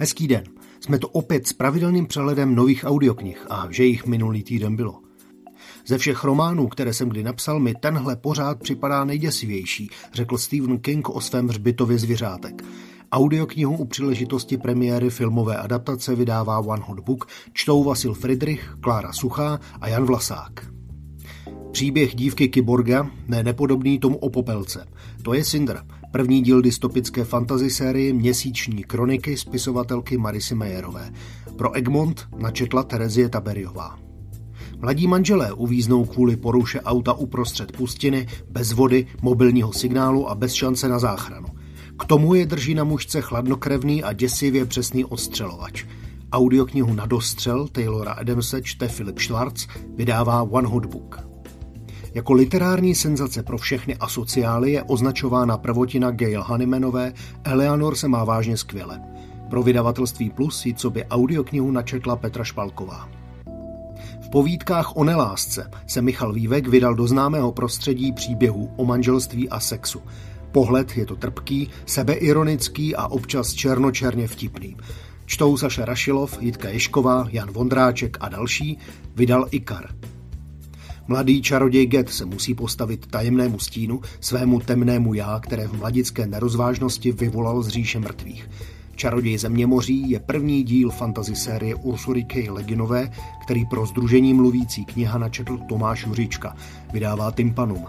Hezký den. Jsme to opět s pravidelným přehledem nových audioknih a že jich minulý týden bylo. Ze všech románů, které jsem kdy napsal, mi tenhle pořád připadá nejděsivější, řekl Stephen King o svém hřbitově zvěřátek. Audioknihu u příležitosti premiéry filmové adaptace vydává One Hot Book, čtou Vasil Friedrich, Klára Suchá a Jan Vlasák. Příběh dívky Kyborga, ne nepodobný tomu o popelce. To je Cinder, první díl dystopické fantasy série Měsíční kroniky spisovatelky Marisy Majerové. Pro Egmont načetla Terezie Taberiová. Mladí manželé uvíznou kvůli poruše auta uprostřed pustiny, bez vody, mobilního signálu a bez šance na záchranu. K tomu je drží na mužce chladnokrevný a děsivě přesný odstřelovač. Audioknihu na dostřel Taylora Adamse čte Philip Schwartz, vydává One Hot Book. Jako literární senzace pro všechny asociály je označována prvotina Gail Honeymanové Eleanor se má vážně skvěle. Pro vydavatelství Plus ji co by audioknihu načetla Petra Špalková. V povídkách o nelásce se Michal Vývek vydal do známého prostředí příběhů o manželství a sexu. Pohled je to trpký, sebeironický a občas černočerně vtipný. Čtou Saša Rašilov, Jitka Ješková, Jan Vondráček a další, vydal Ikar. Mladý čaroděj Get se musí postavit tajemnému stínu, svému temnému já, které v mladické nerozvážnosti vyvolal z říše mrtvých. Čaroděj Zeměmoří je první díl fantasy série Ursury K. Leginové, který pro združení mluvící kniha načetl Tomáš Juříčka. Vydává Tympanum.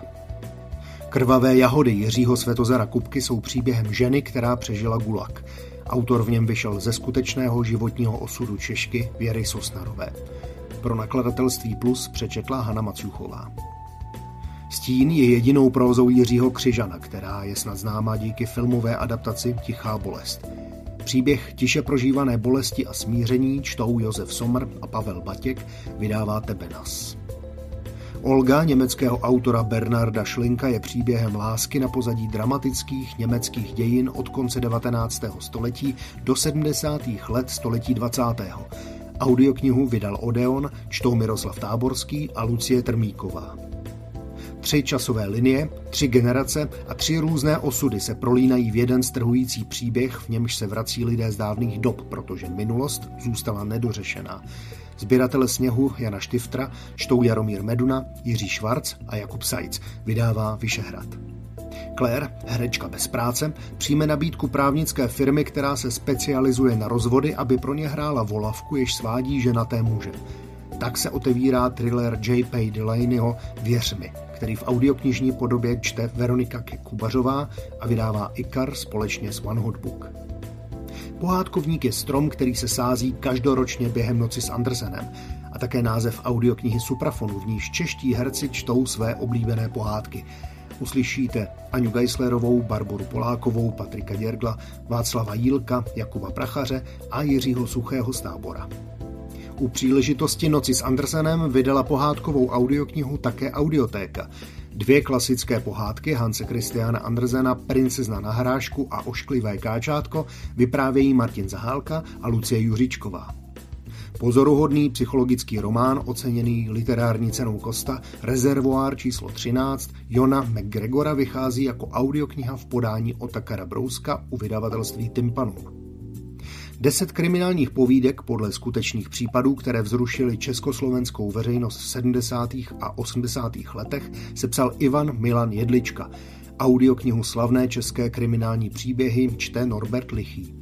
Krvavé jahody Jiřího Svetozara Kupky jsou příběhem ženy, která přežila gulag. Autor v něm vyšel ze skutečného životního osudu Češky Věry Sosnarové pro nakladatelství Plus přečetla Hana Macuchová. Stín je jedinou prózou Jiřího Křižana, která je snad známá díky filmové adaptaci Tichá bolest. Příběh tiše prožívané bolesti a smíření čtou Josef Sommer a Pavel Batěk, vydává Tebenas. Olga německého autora Bernarda Schlinka je příběhem lásky na pozadí dramatických německých dějin od konce 19. století do 70. let století 20. Audioknihu vydal Odeon, čtou Miroslav Táborský a Lucie Trmíková. Tři časové linie, tři generace a tři různé osudy se prolínají v jeden strhující příběh, v němž se vrací lidé z dávných dob, protože minulost zůstala nedořešená. Sběratele sněhu Jana Štiftra čtou Jaromír Meduna, Jiří Švarc a Jakub Sajc. Vydává Vyšehrad. Claire, herečka bez práce, přijme nabídku právnické firmy, která se specializuje na rozvody, aby pro ně hrála volavku, jež svádí ženaté muže. Tak se otevírá thriller J.P. Delaneyho Věř mi, který v audioknižní podobě čte Veronika Kubařová a vydává Ikar společně s One Hot Book. Pohádkovník je strom, který se sází každoročně během noci s Andersenem a také název audioknihy Suprafonu, v níž čeští herci čtou své oblíbené pohádky – uslyšíte Aňu Geislerovou, Barboru Polákovou, Patrika Děrgla, Václava Jílka, Jakuba Prachaře a Jiřího Suchého z tábora. U příležitosti Noci s Andersenem vydala pohádkovou audioknihu také Audiotéka. Dvě klasické pohádky Hanse Christiana Andersena Princezna na hrášku a Ošklivé káčátko vyprávějí Martin Zahálka a Lucie Juříčková. Pozoruhodný psychologický román oceněný literární cenou Kosta Rezervoár číslo 13 Jona McGregora vychází jako audiokniha v podání Otakara Brouska u vydavatelství Tympanum. Deset kriminálních povídek podle skutečných případů, které vzrušily československou veřejnost v 70. a 80. letech, sepsal Ivan Milan Jedlička. Audioknihu slavné české kriminální příběhy čte Norbert Lichý.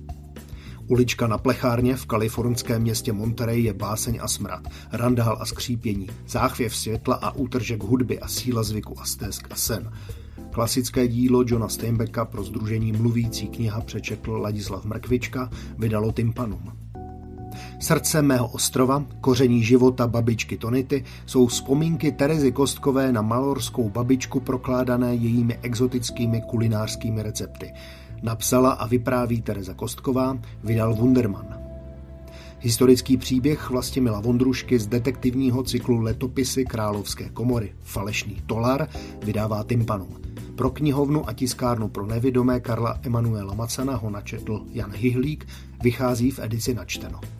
Ulička na plechárně v kalifornském městě Monterey je báseň a smrad, randál a skřípění, záchvěv světla a útržek hudby a síla zvyku a stesk a sen. Klasické dílo Johna Steinbecka pro združení Mluvící kniha přečetl Ladislav Mrkvička, vydalo Tympanum. Srdce mého ostrova, koření života babičky Tonity jsou vzpomínky Terezy Kostkové na malorskou babičku prokládané jejími exotickými kulinářskými recepty. Napsala a vypráví Tereza Kostková, vydal Wunderman. Historický příběh Vlastimila Vondrušky z detektivního cyklu Letopisy Královské komory Falešný tolar vydává Tympanum. Pro knihovnu a tiskárnu pro nevidomé Karla Emanuela Macana ho načetl Jan Hihlík, vychází v edici načteno.